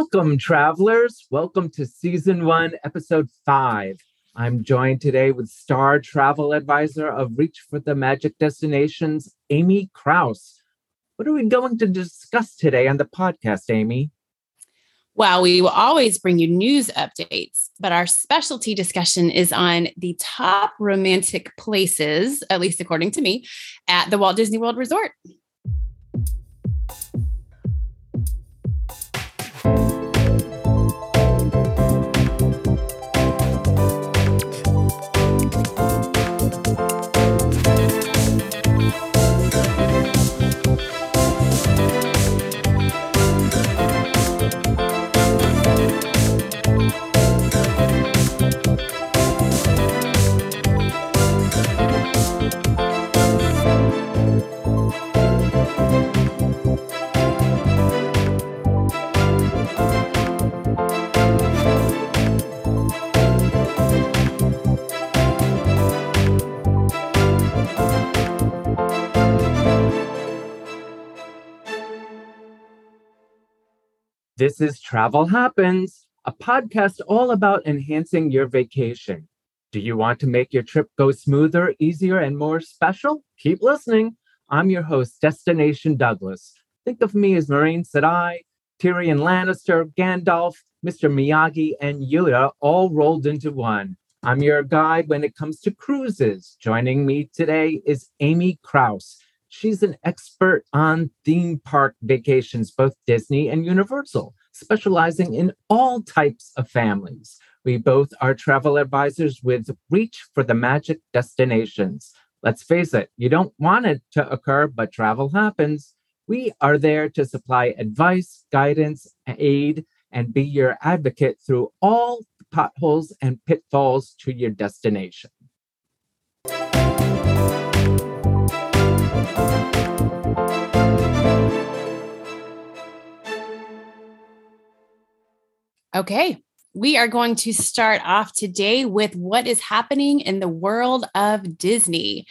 Welcome, travelers. Welcome to season one, episode five. I'm joined today with star travel advisor of Reach for the Magic Destinations, Amy Crouse. What are we going to discuss today on the podcast, Amy? Well, we will always bring you news updates, but our specialty discussion is on the top romantic places, at least according to me, at the Walt Disney World Resort. This is Travel Happens, a podcast all about enhancing your vacation. Do you want to make your trip go smoother, easier, and more special? Keep listening. I'm your host, Destination Douglas. Think of me as Moiraine Sedai, Tyrion Lannister, Gandalf, Mr. Miyagi, and Yoda all rolled into one. I'm your guide when it comes to cruises. Joining me today is Amy Crouse. She's an expert on theme park vacations, both Disney and Universal, specializing in all types of families. We both are travel advisors with Reach for the Magic Destinations. Let's face it, you don't want it to occur, but travel happens. We are there to supply advice, guidance, aid, and be your advocate through all potholes and pitfalls to your destination. Okay, we are going to start off today with what is happening in the world of Disney.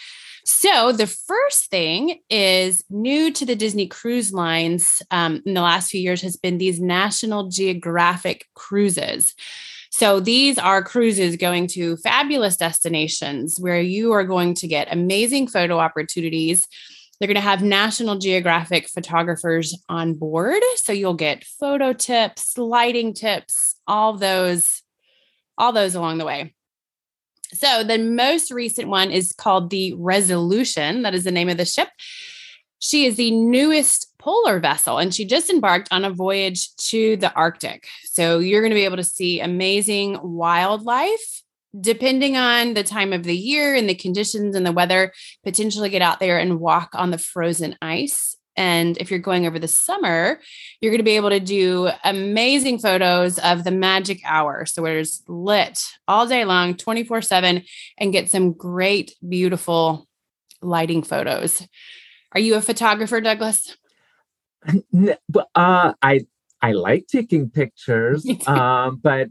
So, the first thing is new to the Disney cruise lines um, in the last few years has been these National Geographic cruises. So, these are cruises going to fabulous destinations where you are going to get amazing photo opportunities they're going to have National Geographic photographers on board. So you'll get photo tips, lighting tips, all those, all those along the way. So the most recent one is called the Resolution. That is the name of the ship. She is the newest polar vessel and she just embarked on a voyage to the Arctic. So you're going to be able to see amazing wildlife depending on the time of the year and the conditions and the weather, potentially get out there and walk on the frozen ice. And if you're going over the summer, you're going to be able to do amazing photos of the magic hour. So it's lit all day long, 24 7, and get some great, beautiful lighting photos. Are you a photographer, Douglas? Uh, I I like taking pictures, um, but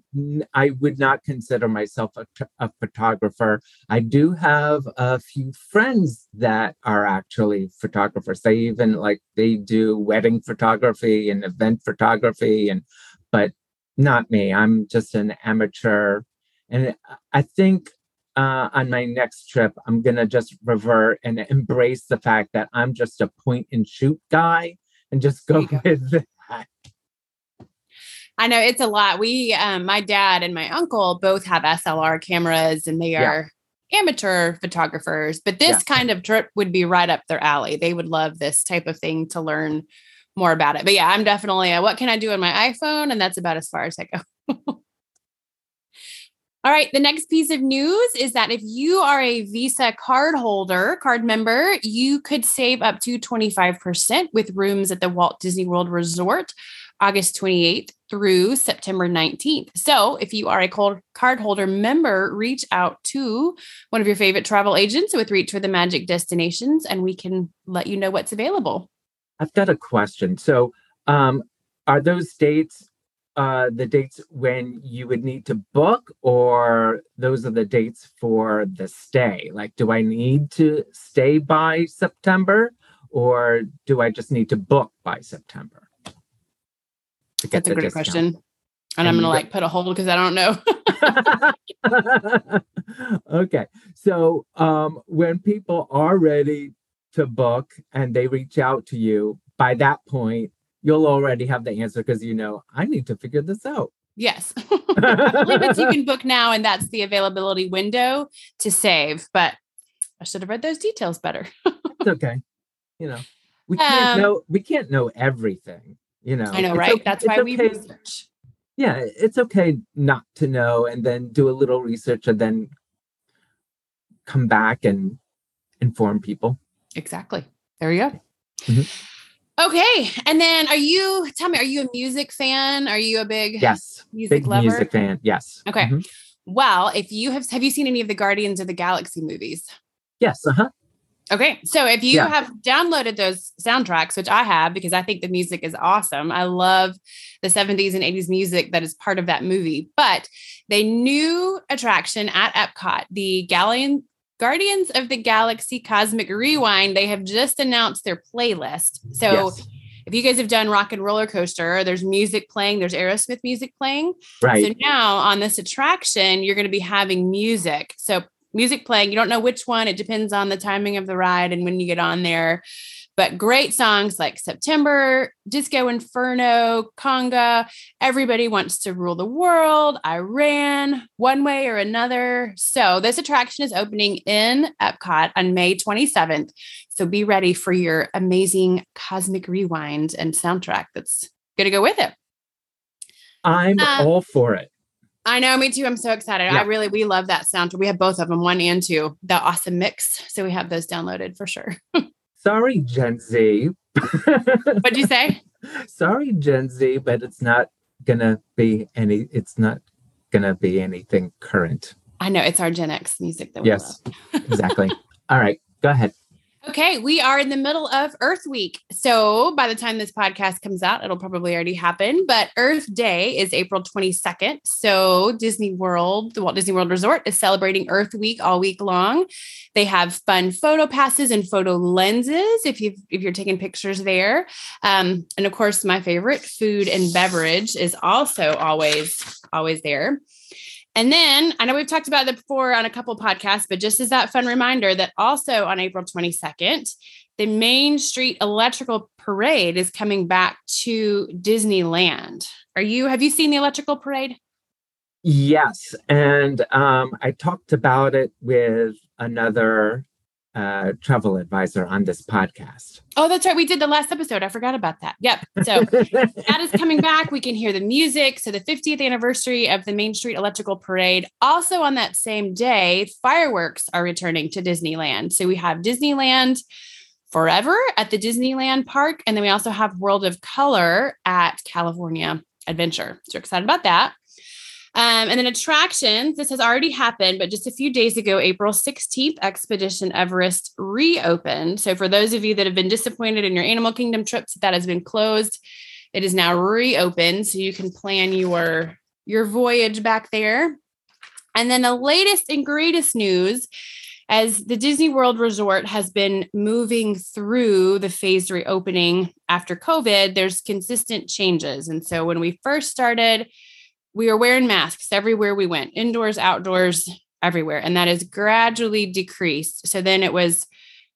I would not consider myself a, a, photographer. I do have a few friends that are actually photographers. They even like they do wedding photography and event photography, and but not me. I'm just an amateur, and I think uh, on my next trip, I'm gonna just revert and embrace the fact that I'm just a point and shoot guy and just go, go. with. I know it's a lot. We, um, my dad and my uncle both have SLR cameras and they are yeah. amateur photographers, but this yeah. kind of trip would be right up their alley. They would love this type of thing to learn more about it. But yeah, I'm definitely a, what can I do on my iPhone? And that's about as far as I go. All right, the next piece of news is that if you are a Visa card holder, card member, you could save up to 25% with rooms at the Walt Disney World Resort August 28th through September 19th. So, if you are a card holder member, reach out to one of your favorite travel agents with Reach for the Magic Destinations, and we can let you know what's available. I've got a question. So, um, are those dates uh, the dates when you would need to book, or those are the dates for the stay? Like, do I need to stay by September, or do I just need to book by September? To get That's a great discount. question. And, And I'm gonna like put a hold because I don't know. okay. So um when people are ready to book and they reach out to you, by that point, you'll already have the answer because you know, I need to figure this out. yes. I believe it's you can book now, and that's the availability window to save. But I should have read those details better. it's okay. You know, we can't Um, know we can't know everything, you know. I know, right? okay- That's why we okay- research. yeah, it's okay not to know and then do a little research and then come back and inform people. Exactly. There you go. Mhm. Okay. And then are you, tell me, are you a music fan? Are you a big Yes. music Big lover? music fan. Yes. Okay. Mhm. Well, if you have, have you seen any of the Guardians of the Galaxy movies? Yes. Uh-huh. Okay. So if you Yeah. have downloaded those soundtracks, which I have because I think the music is awesome, I love the 70s and 80s music that is part of that movie. But the new attraction at Epcot, the Galleon. Guardians of the Galaxy Cosmic Rewind, they have just announced their playlist. So yes. if you guys have done Rock and Roller Coaster, there's music playing, there's Aerosmith music playing. Right. So now on this attraction, you're going to be having music. So music playing, you don't know which one, it depends on the timing of the ride and when you get on there. But great songs like September, Disco Inferno, Conga, Everybody Wants to Rule the World, I Ran, One Way or Another. So this attraction is opening in Epcot on May 27th. So be ready for your amazing cosmic rewind and soundtrack that's going to go with it. I'm Uh, all for it. I know, me too. I'm so excited. Yeah. I really, we love that soundtrack. We have both of them, one and two, the awesome mix. So we have those downloaded for sure. Sorry, Gen Z. What'd you say? Sorry, Gen Z, but it's not gonna be any. It's not gonna be anything current. I know it's our Gen X music that we Yes, exactly. All right, go ahead. Okay, we are in the middle of Earth Week. So by the time this podcast comes out, it'll probably already happen. But Earth Day is April 22nd. So Disney World, the Walt Disney World Resort, is celebrating Earth Week all week long. They have fun photo passes and photo lenses if you if you're taking pictures there. Um, and of course, my favorite food and beverage is also always always there. And then I know we've talked about that before on a couple podcasts, but just as that fun reminder that also on April 22nd, the Main Street Electrical Parade is coming back to Disneyland. Are you have you seen the electrical parade? Yes, and um, I talked about it with another uh, travel advisor on this podcast. Oh, that's right. We did the last episode. I forgot about that. Yep. So that is coming back. We can hear the music. So the 50th anniversary of the Main Street Electrical Parade. Also on that same day, fireworks are returning to Disneyland. So we have Disneyland forever at the Disneyland park. And then we also have World of Color at California Adventure. So excited about that. Um, and then attractions, this has already happened, but just a few days ago, April 16th, Expedition Everest reopened. So, for those of you that have been disappointed in your Animal Kingdom trips, that has been closed. It is now reopened, so you can plan your your voyage back there. And then the latest and greatest news as the Disney World Resort has been moving through the phased reopening after COVID, there's consistent changes. And so when we first started, we were wearing masks everywhere we went, indoors, outdoors, everywhere. And that has gradually decreased. So then it was,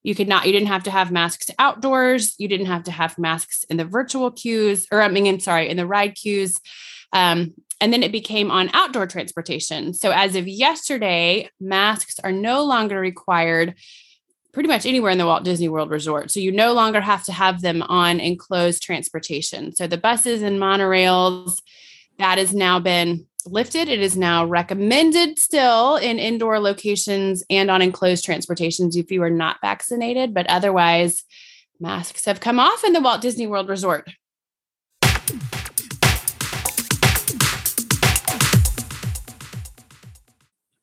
you could not, you didn't have to have masks outdoors. You didn't have to have masks in the virtual queues, or I mean, sorry, in the ride queues. Um, and then it became on outdoor transportation. So as of yesterday, masks are no longer required pretty much anywhere in the Walt Disney World Resort. So you no longer have to have them on enclosed transportation. So the buses and monorails, that has now been lifted. It is now recommended still in indoor locations and on enclosed transportations if you are not vaccinated, but otherwise, masks have come off in the Walt Disney World Resort.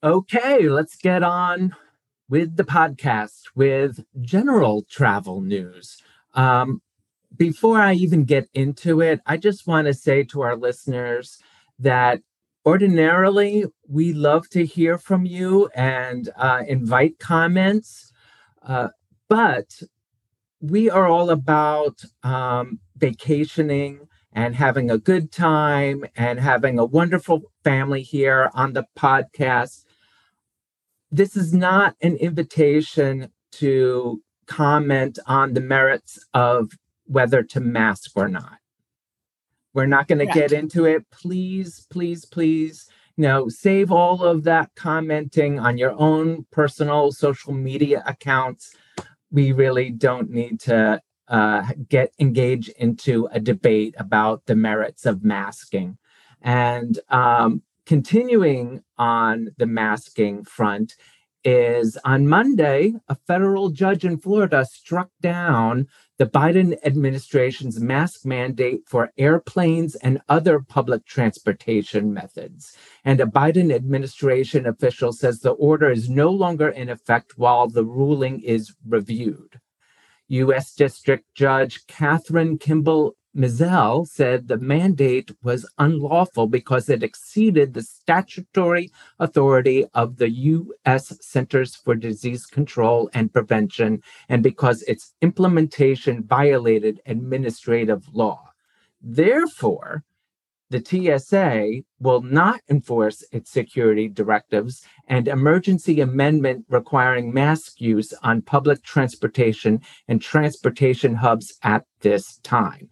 Okay, let's get on with the podcast with general travel news. Um, before I even get into it, I just want to say to our listeners that ordinarily we love to hear from you and uh, invite comments, uh, but we are all about um, vacationing and having a good time and having a wonderful family here on the podcast. This is not an invitation to comment on the merits of whether to mask or not. We're not going to get into it. Please, please, please, you know, save all of that commenting on your own personal social media accounts. We really don't need to uh, get engaged into a debate about the merits of masking. And um, continuing on the masking front is on Monday, a federal judge in Florida struck down the Biden administration's mask mandate for airplanes and other public transportation methods. And a Biden administration official says the order is no longer in effect while the ruling is reviewed. U.S. District Judge Kathryn Kimball Mizelle said the mandate was unlawful because it exceeded the statutory authority of the U.S. Centers for Disease Control and Prevention and because its implementation violated administrative law. Therefore, the TSA will not enforce its security directives and emergency amendment requiring mask use on public transportation and transportation hubs at this time.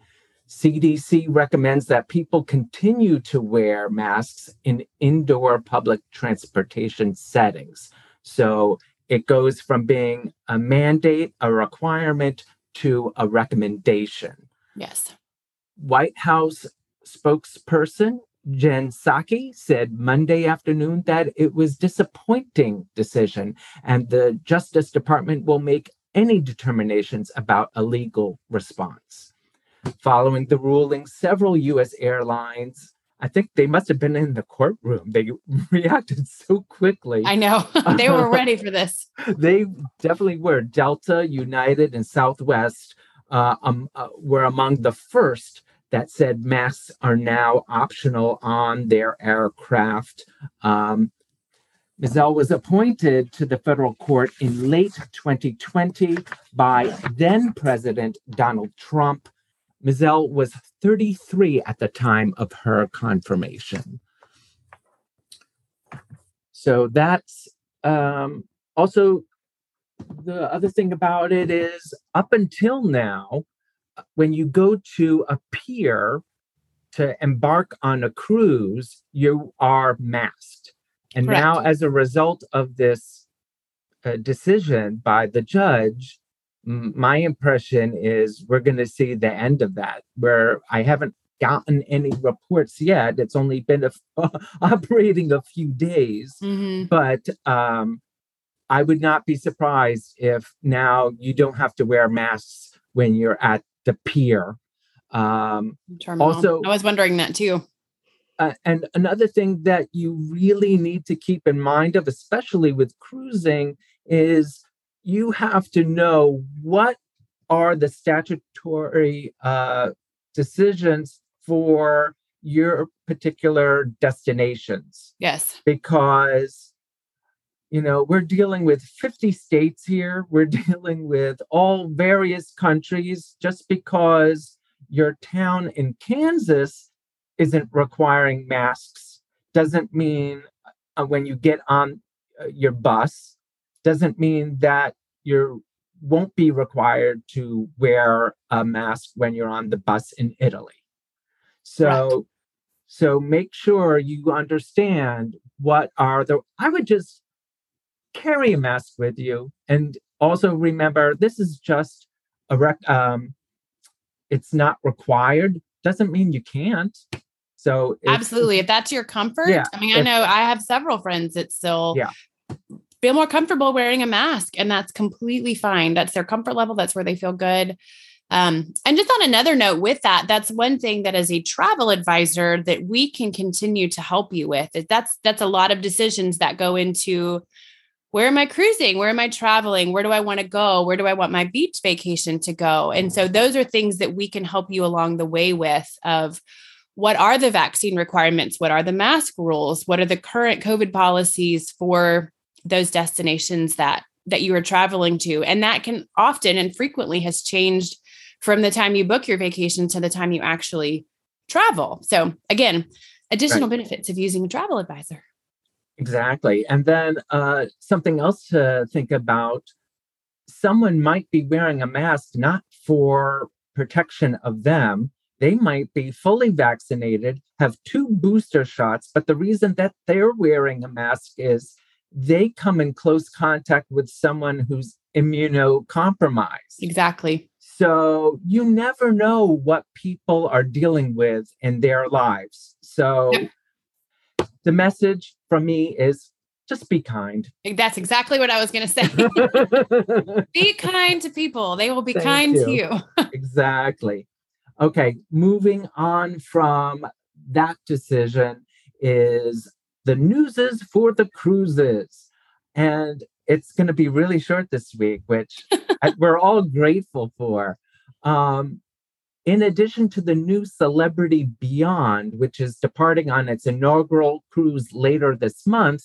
CDC recommends that people continue to wear masks in indoor public transportation settings. So it goes from being a mandate, a requirement, to a recommendation. Yes. White House spokesperson Jen Psaki said Monday afternoon that it was disappointing decision and the Justice Department will make any determinations about a legal response. Following the ruling, several U.S. airlines, I think they must have been in the courtroom. They reacted so quickly. I know. they were ready for this. they definitely were. Delta, United, and Southwest uh, um, uh, were among the first that said masks are now optional on their aircraft. Um, Mizelle was appointed to the federal court in late 2020 by then President Donald Trump. Mizelle was 33 at the time of her confirmation. So that's um, also the other thing about it is up until now, when you go to a pier to embark on a cruise, you are masked. And Correct. now, as a result of this uh, decision by the judge, my impression is we're going to see the end of that, where I haven't gotten any reports yet. It's only been a, operating a few days, mm-hmm. but um, I would not be surprised if now you don't have to wear masks when you're at the pier. Um. Also, I was wondering that too. Uh, and another thing that you really need to keep in mind of, especially with cruising, is you have to know what are the statutory uh, decisions for your particular destinations. Yes. Because, you know, we're dealing with 50 states here, we're dealing with all various countries. Just because your town in Kansas isn't requiring masks doesn't mean uh, when you get on uh, your bus doesn't mean that you won't be required to wear a mask when you're on the bus in Italy. So right. so make sure you understand what are the I would just carry a mask with you. And also remember this is just a rec um it's not required. Doesn't mean you can't. So absolutely. If that's your comfort yeah, i mean i know i have several friends that still yeah feel more comfortable wearing a mask and that's completely fine. That's their comfort level that's where they feel good. Um, and just on another note with that that's one thing that as a travel advisor that we can continue to help you with that's that's a lot of decisions that go into where am i cruising? Where am i traveling? Where do i want to go? Where do i want my beach vacation to go? And so those are things that we can help you along the way with of what are the vaccine requirements? What are the mask rules? What are the current covid policies for those destinations that that you are traveling to and that can often and frequently has changed from the time you book your vacation to the time you actually travel. So, again, additional right. benefits of using a travel advisor. Exactly. And then uh, something else to think about someone might be wearing a mask not for protection of them. They might be fully vaccinated, have two booster shots, but the reason that they're wearing a mask is they come in close contact with someone who's immunocompromised. Exactly. So you never know what people are dealing with in their lives. So the message from me is just be kind. That's exactly what I was going to say. be kind to people. They will be Thank kind you. to you. exactly. Okay, moving on from that decision is the newses for the cruises. And it's going to be really short this week, which we're all grateful for. Um, in addition to the new Celebrity Beyond, which is departing on its inaugural cruise later this month,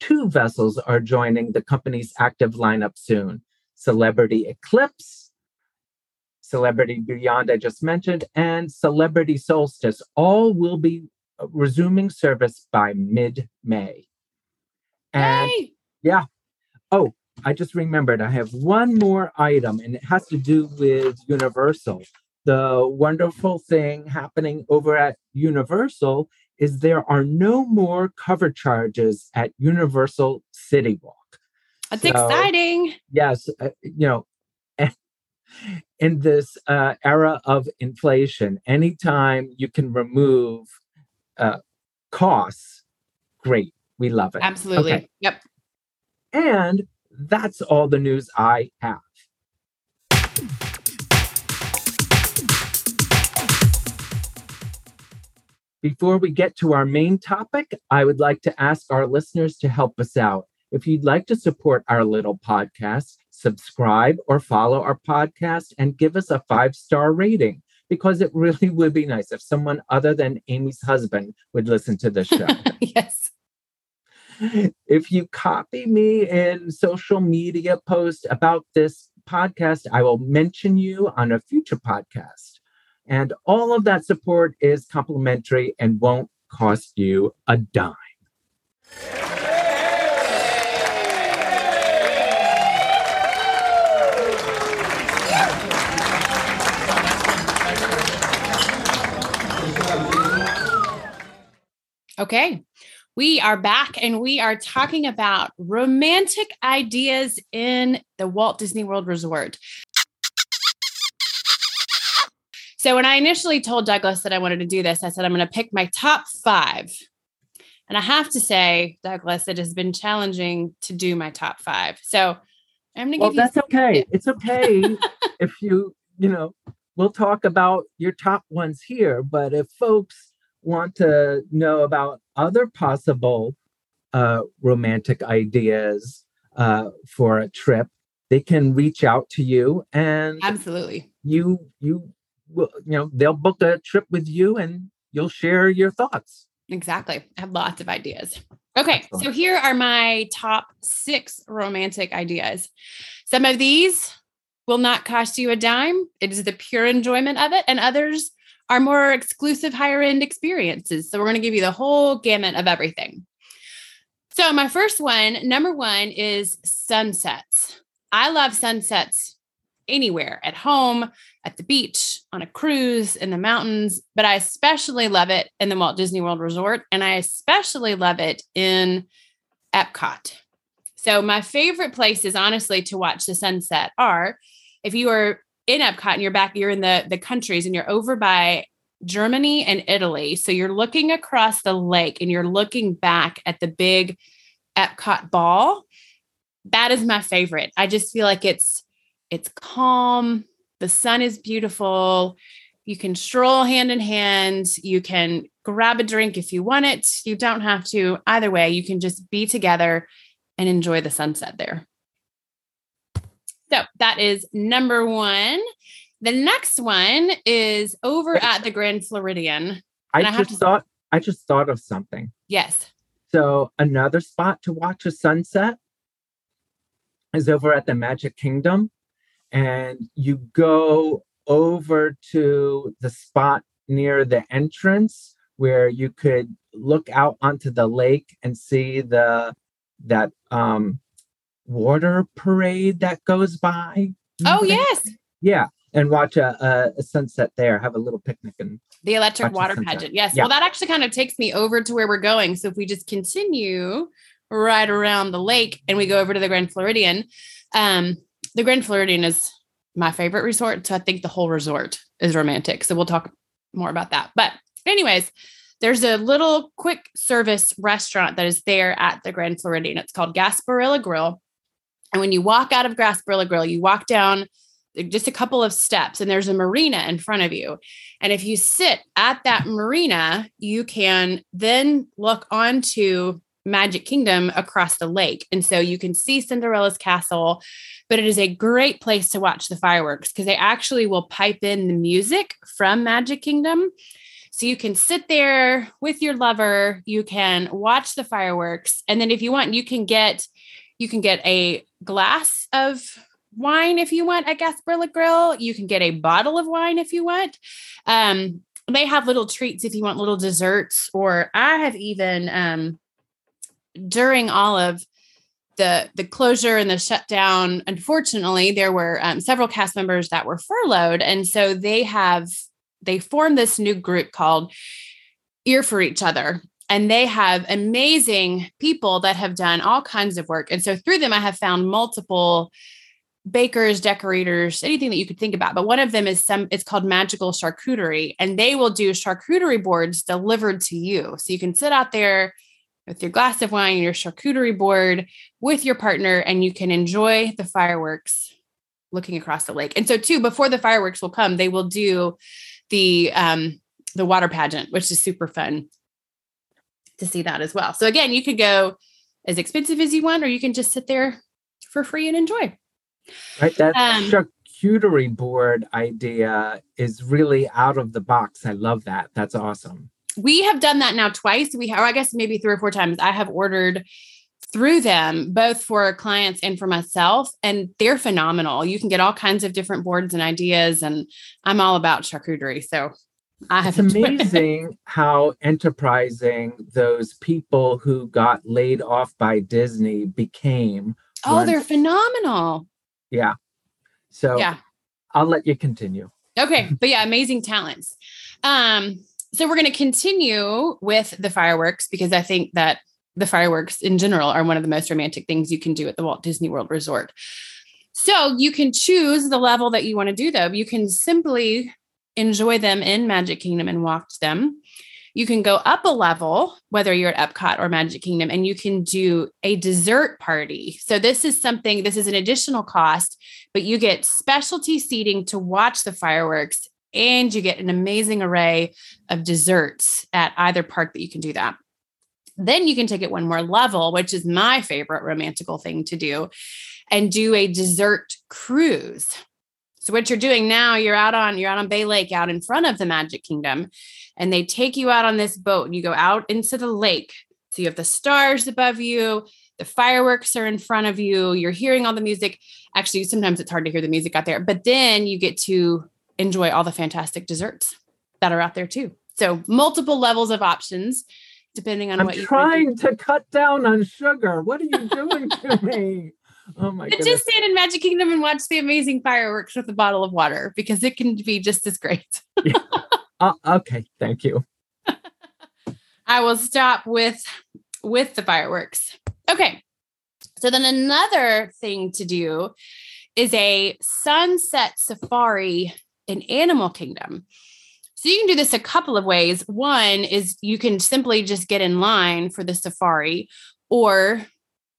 two vessels are joining the company's active lineup soon Celebrity Eclipse, Celebrity Beyond, I just mentioned, and Celebrity Solstice. All will be resuming service by mid May. And Yay! yeah. Oh, I just remembered I have one more item, and it has to do with Universal. The wonderful thing happening over at Universal is there are no more cover charges at Universal City Walk. That's so, exciting. Yes. Uh, you know, in this uh, era of inflation, anytime you can remove uh, costs, great. We love it. Absolutely. Okay. Yep. And that's all the news I have. Before we get to our main topic, I would like to ask our listeners to help us out. If you'd like to support our little podcast, subscribe or follow our podcast and give us a five star rating because it really would be nice if someone other than Amy's husband would listen to the show. yes. If you copy me in social media post about this podcast, I will mention you on a future podcast. And all of that support is complimentary and won't cost you a dime. Okay. We are back and we are talking about romantic ideas in the Walt Disney World Resort. So, when I initially told Douglas that I wanted to do this, I said, I'm going to pick my top five. And I have to say, Douglas, it has been challenging to do my top five. So, I'm going to give you. well, that's okay. It's okay if you, you know, we'll talk about your top ones here. But if folks want to know about other possible uh, romantic ideas uh, for a trip, they can reach out to you and absolutely you you will you know they'll book a trip with you and you'll share your thoughts. Exactly. I have lots of ideas. Okay, Excellent. so here are my top six romantic ideas. Some of these will not cost you a dime. It is the pure enjoyment of it, and others are more exclusive higher end experiences. So we're going to give you the whole gamut of everything. So my first one, number one is sunsets. I love sunsets anywhere at home, at the beach, on a cruise, in the mountains, but I especially love it in the Walt Disney World Resort. And I especially love it in Epcot. So, my favorite places, honestly, to watch the sunset are if you are in Epcot and you're back, you're in the, the countries and you're over by Germany and Italy. So you're looking across the lake and you're looking back at the big Epcot ball. That is my favorite. I just feel like it's it's calm, the sun is beautiful. You can stroll hand in hand, you can grab a drink if you want it. You don't have to. Either way, you can just be together and enjoy the sunset there. So that is number one. The next one is over at the Grand Floridian. I, I just thought I just thought of something. Yes. So another spot to watch a sunset is over at the Magic Kingdom. And you go over to the spot near the entrance where you could look out onto the lake and see the that um water parade that goes by. Oh yes. Yeah, and watch a, a, sunset there. Have a little picnic and the electric water pageant. Yes. Yeah. Well, that actually kind of takes me over to where we're going. So if we just continue right around the lake and we go over to the Grand Floridian, um, the Grand Floridian is my favorite resort. So I think the whole resort is romantic. So we'll talk more about that. But anyways, there's a little quick service restaurant that is there at the Grand Floridian. It's called Gasparilla Grill. And when you walk out of Gasparilla Grill, you walk down just a couple of steps and there's a marina in front of you. And if you sit at that marina, you can then look onto Magic Kingdom across the lake. And so you can see Cinderella's castle, but it is a great place to watch the fireworks because they actually will pipe in the music from Magic Kingdom. So you can sit there with your lover, you can watch the fireworks, and then if you want, you can get you can get a glass of wine if you want at Gasparilla Grill. You can get a bottle of wine if you want. Um, they have little treats if you want little desserts, or I have even um, during all of the the closure and the shutdown. Unfortunately, there were um, several cast members that were furloughed, and so they have they formed this new group called Ear for Each Other, and they have amazing people that have done all kinds of work. And so through them, I have found multiple bakers, decorators, anything that you could think about. But one of them is some, it's called Magical Charcuterie, and they will do charcuterie boards delivered to you. So you can sit out there with your glass of wine, your charcuterie board with your partner, and you can enjoy the fireworks looking across the lake. And so, too, before the fireworks will come, they will do the um, the water pageant, which is super fun to see that as well. So again, you could go as expensive as you want, or you can just sit there for free and enjoy. Right. That um, charcuterie board idea is really out of the box. I love that. That's awesome. We have done that now twice. We have, I guess maybe three or four times. I have ordered through them, both for clients and for myself, and they're phenomenal. You can get all kinds of different boards and ideas, and I'm all about charcuterie. So I have it's amazing how enterprising those people who got laid off by Disney became. Oh, once... they're phenomenal. Yeah. So yeah, I'll let you continue. Okay, but yeah, amazing talents. Um, so we're going to continue with the fireworks because I think that the fireworks in general are one of the most romantic things you can do at the Walt Disney World Resort. So you can choose the level that you want to do, though. You can simply enjoy them in Magic Kingdom and walk them. You can go up a level, whether you're at Epcot or Magic Kingdom, and you can do a dessert party. So, this is something, this is an additional cost, but you get specialty seating to watch the fireworks and you get an amazing array of desserts at either park that you can do that. Then you can take it one more level, which is my favorite romantical thing to do, and do a dessert cruise. So what you're doing now, you're out on you're out on Bay Lake, out in front of the Magic Kingdom, and they take you out on this boat. And you go out into the lake. So you have the stars above you, the fireworks are in front of you. You're hearing all the music. Actually, sometimes it's hard to hear the music out there, but then you get to enjoy all the fantastic desserts that are out there too. So multiple levels of options depending on I'm what you're trying to cut down on sugar. What are you doing to me? Oh my god. Just stand in Magic Kingdom and watch the amazing fireworks with a bottle of water because it can be just as great. yeah. uh, okay, thank you. I will stop with with the fireworks. Okay. So then another thing to do is a sunset safari in Animal Kingdom. So you can do this a couple of ways. One is you can simply just get in line for the safari or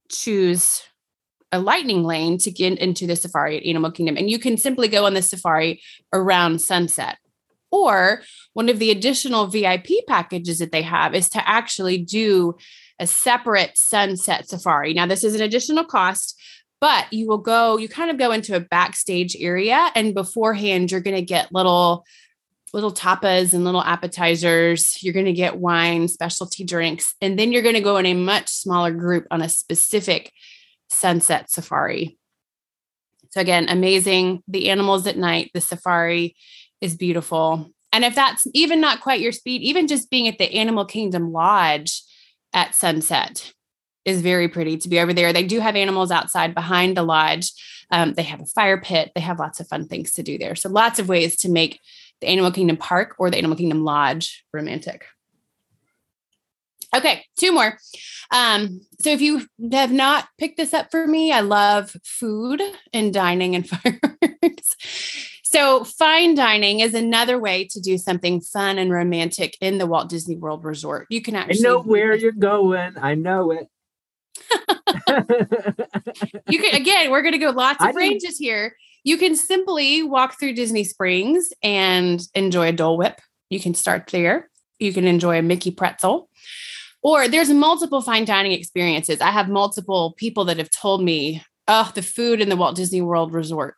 choose a lightning lane to get into the safari at Animal Kingdom. And you can simply go on the safari around sunset. Or one of the additional VIP packages that they have is to actually do a separate sunset safari. Now, this is an additional cost, but you will go, you kind of go into a backstage area, and beforehand, you're going to get little little tapas and little appetizers. You're going to get wine, specialty drinks, and then you're going to go in a much smaller group on a specific sunset safari. So, again, amazing. The animals at night, the safari is beautiful. and if that's even not quite your speed, even just being at the Animal Kingdom Lodge at sunset is very pretty to be over there. They do have animals outside behind the lodge. Um, they have a fire pit. They have lots of fun things to do there. So lots of ways to make the Animal Kingdom Park or the Animal Kingdom Lodge romantic. Okay, two more. Um, so if you have not picked this up for me, I love food and dining and fireworks. So fine dining is another way to do something fun and romantic in the Walt Disney World Resort. You can actually I know where you're going. I know it. you can again, we're gonna go lots of ranges here. You can simply walk through Disney Springs and enjoy a Dole Whip. You can start there. You can enjoy a Mickey pretzel. Or there's multiple fine dining experiences. I have multiple people that have told me, oh, the food in the Walt Disney World Resort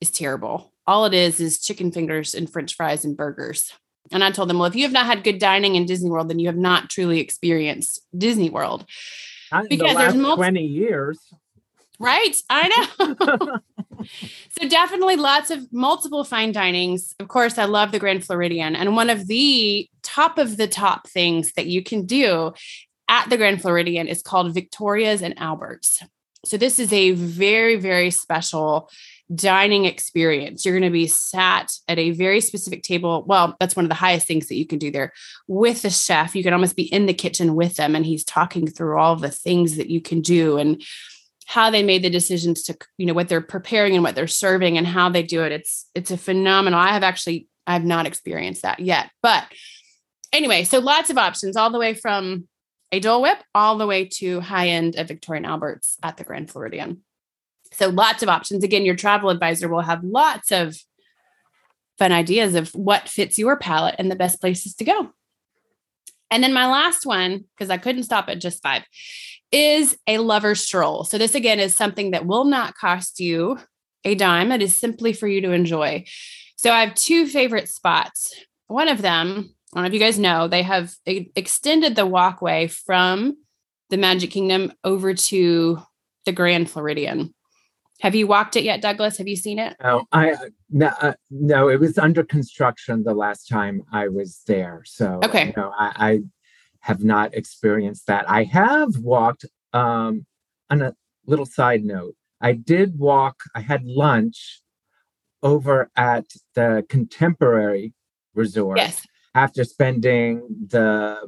is terrible. All it is is chicken fingers and french fries and burgers. And I told them, well, if you have not had good dining in Disney World, then you have not truly experienced Disney World. Not because the there's multiple 20 years. Right. I know. so definitely lots of multiple fine dinings. Of course, I love the Grand Floridian. And one of the top of the top things that you can do at the Grand Floridian is called Victoria's and Albert's. So this is a very, very special dining experience. You're going to be sat at a very specific table. Well, that's one of the highest things that you can do there with the chef. You can almost be in the kitchen with them and he's talking through all the things that you can do and how they made the decisions to you know what they're preparing and what they're serving and how they do it. It's it's a phenomenal i have actually i have not experienced that yet. But anyway so lots of options all the way from a dole whip all the way to high end at Victoria and Albert's at the grand floridian. So lots of options. Again your travel advisor will have lots of fun ideas of what fits your palate and the best places to go and then my last one because i couldn't stop at just five is a lover stroll. So, this again is something that will not cost you a dime. It is simply for you to enjoy. So, I have two favorite spots. One of them, I don't know if you guys know, they have extended the walkway from the Magic Kingdom over to the Grand Floridian. Have you walked it yet, Douglas? Have you seen it? Oh, I no, uh, no. It was under construction the last time I was there, so okay. Know, I, I have not experienced that. I have walked um, on a little side note. I did walk, I had lunch over at the contemporary resort yes. After spending the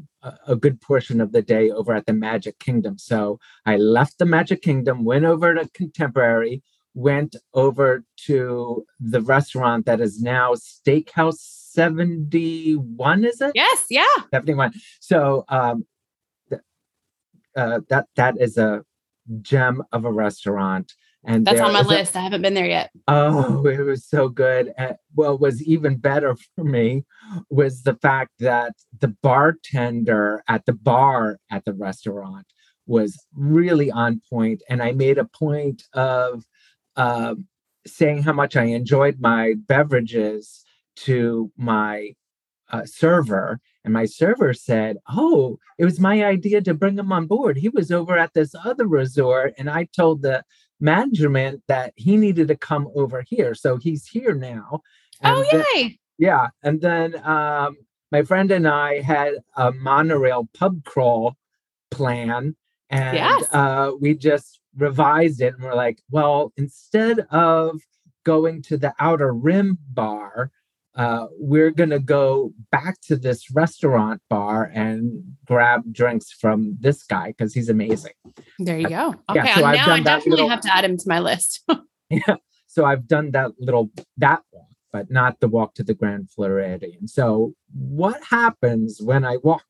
a good portion of the day over at the Magic Kingdom. So I left the Magic Kingdom, went over to contemporary, went over to the restaurant that is now Steakhouse 71 is it? Yes yeah. 71 so um th- uh, that that is a gem of a restaurant and that's on my list. I haven't been there yet. Oh, it was so good. Uh, well, was even better for me was the fact that the bartender at the bar at the restaurant was really on point, and I made a point of uh, saying how much I enjoyed my beverages to my uh, server and my server said oh it was my idea to bring him on board he was over at this other resort and i told the management that he needed to come over here. So he's here now. Oh yay! yeah and then um, my friend and i had a monorail pub crawl plan and yes. uh, we just revised it and we're like well instead of going to the outer rim bar uh, we're going to go back to this restaurant bar and grab drinks from this guy because he's amazing. There you go. Okay, yeah, so now I definitely little, have to add him to my list. yeah, so I've done that little that walk, but not the walk to the Grand Floridian. So what happens when I walk?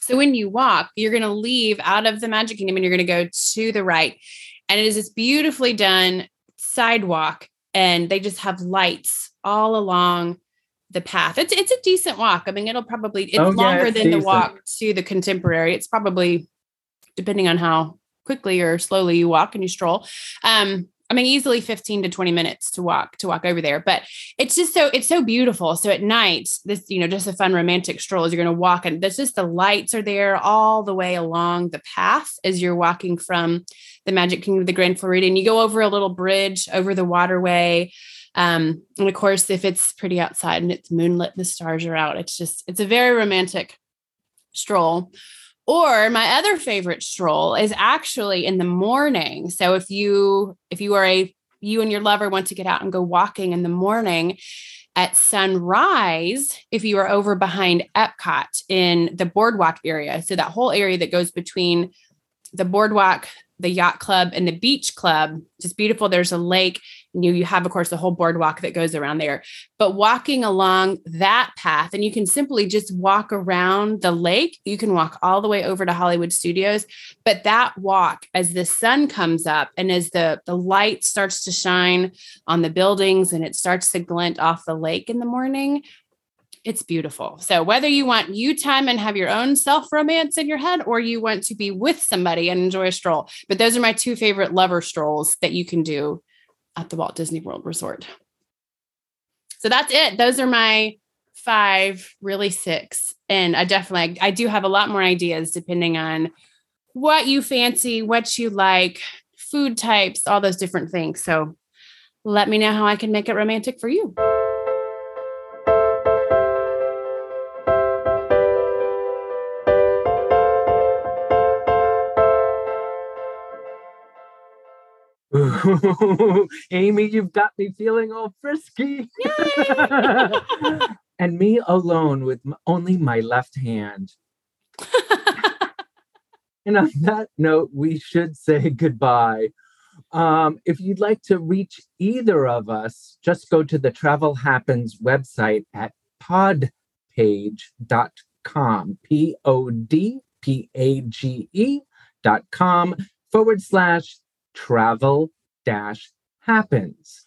So when you walk, you're going to leave out of the Magic Kingdom and you're going to go to the right, and it is this beautifully done sidewalk, and they just have lights all along the path. It's it's a decent walk. I mean, it'll probably it's oh, longer it's than decent. the walk to the contemporary. It's probably depending on how quickly or slowly you walk and you stroll. Um, I mean, easily 15 to 20 minutes to walk to walk over there. But it's just so it's so beautiful. So at night, this, you know, just a fun romantic stroll as you're going to walk and there's just the lights are there all the way along the path as you're walking from the Magic Kingdom of the Grand Floridian. You go over a little bridge over the waterway Um, and of course, if it's pretty outside and it's moonlit, and the stars are out. It's just, it's a very romantic stroll. Or my other favorite stroll is actually in the morning. So if you if you are a you and your lover want to get out and go walking in the morning at sunrise, if you are over behind Epcot in the boardwalk area, so that whole area that goes between the boardwalk, the yacht club, and the beach club, just beautiful. There's a lake you you have of course the whole boardwalk that goes around there. But walking along that path and you can simply just walk around the lake. You can walk all the way over to hollywood studios. But that walk as the sun comes up and as the the light starts to shine on the buildings and it starts to glint off the lake in the morning it's beautiful. So whether you want you time and have your own self romance in your head, or you want to be with somebody and enjoy a stroll, but those are my two favorite lover strolls that you can do at the Walt Disney World Resort. So that's it. Those are my five, really six. And I definitely, I do have a lot more ideas depending on what you fancy, what you like, food types, all those different things. So let me know how I can make it romantic for you. Amy, you've got me feeling all frisky. and me alone with only my left hand. and on that note, we should say goodbye. Um, if you'd like to reach either of us, just go to the Travel Happens website at podpage.com, P O D P A G E dot com forward slash travel dash happens.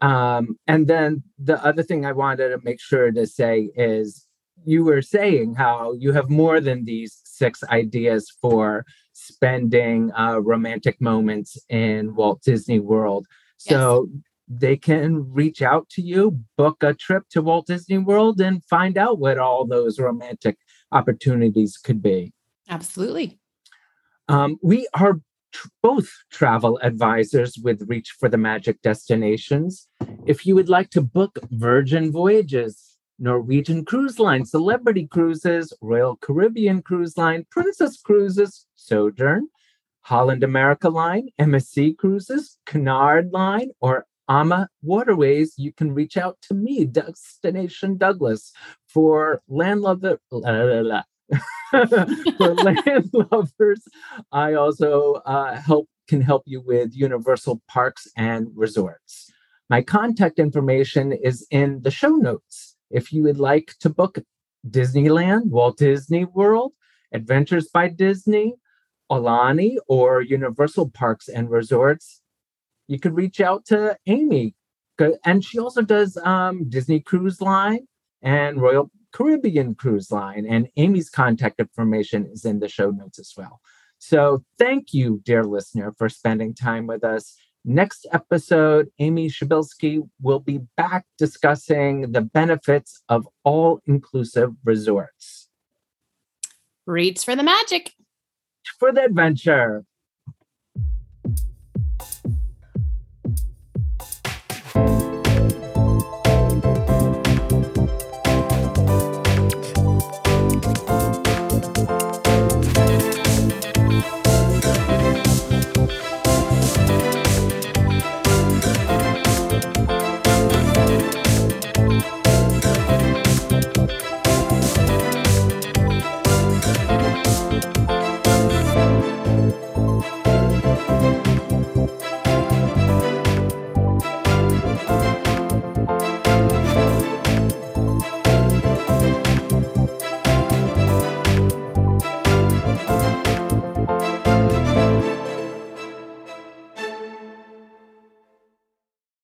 Um, and then the other thing I wanted to make sure to say is you were saying how you have more than these six ideas for spending uh, romantic moments in Walt Disney World. So yes. they can reach out to you, book a trip to Walt Disney World, and find out what all those romantic opportunities could be. Absolutely. Um, we are tr- both travel advisors with Reach for the Magic destinations. If you would like to book Virgin Voyages, Norwegian Cruise Line, Celebrity Cruises, Royal Caribbean Cruise Line, Princess Cruises, Sojourn, Holland America Line, MSC Cruises, Cunard Line, or AMA Waterways, you can reach out to me, Destination Douglas, for landlord. for land lovers. I also uh, help can help you with Universal Parks and Resorts. My contact information is in the show notes. If you would like to book Disneyland, Walt Disney World, Adventures by Disney, Aulani, or Universal Parks and Resorts, you could reach out to Amy. And she also does um, Disney Cruise Line and Royal Caribbean Cruise Line. And Amy's contact information is in the show notes as well. So thank you, dear listener, for spending time with us. Next episode, Amy Shabilsky will be back discussing the benefits of all inclusive resorts. Reach for the magic. For the adventure.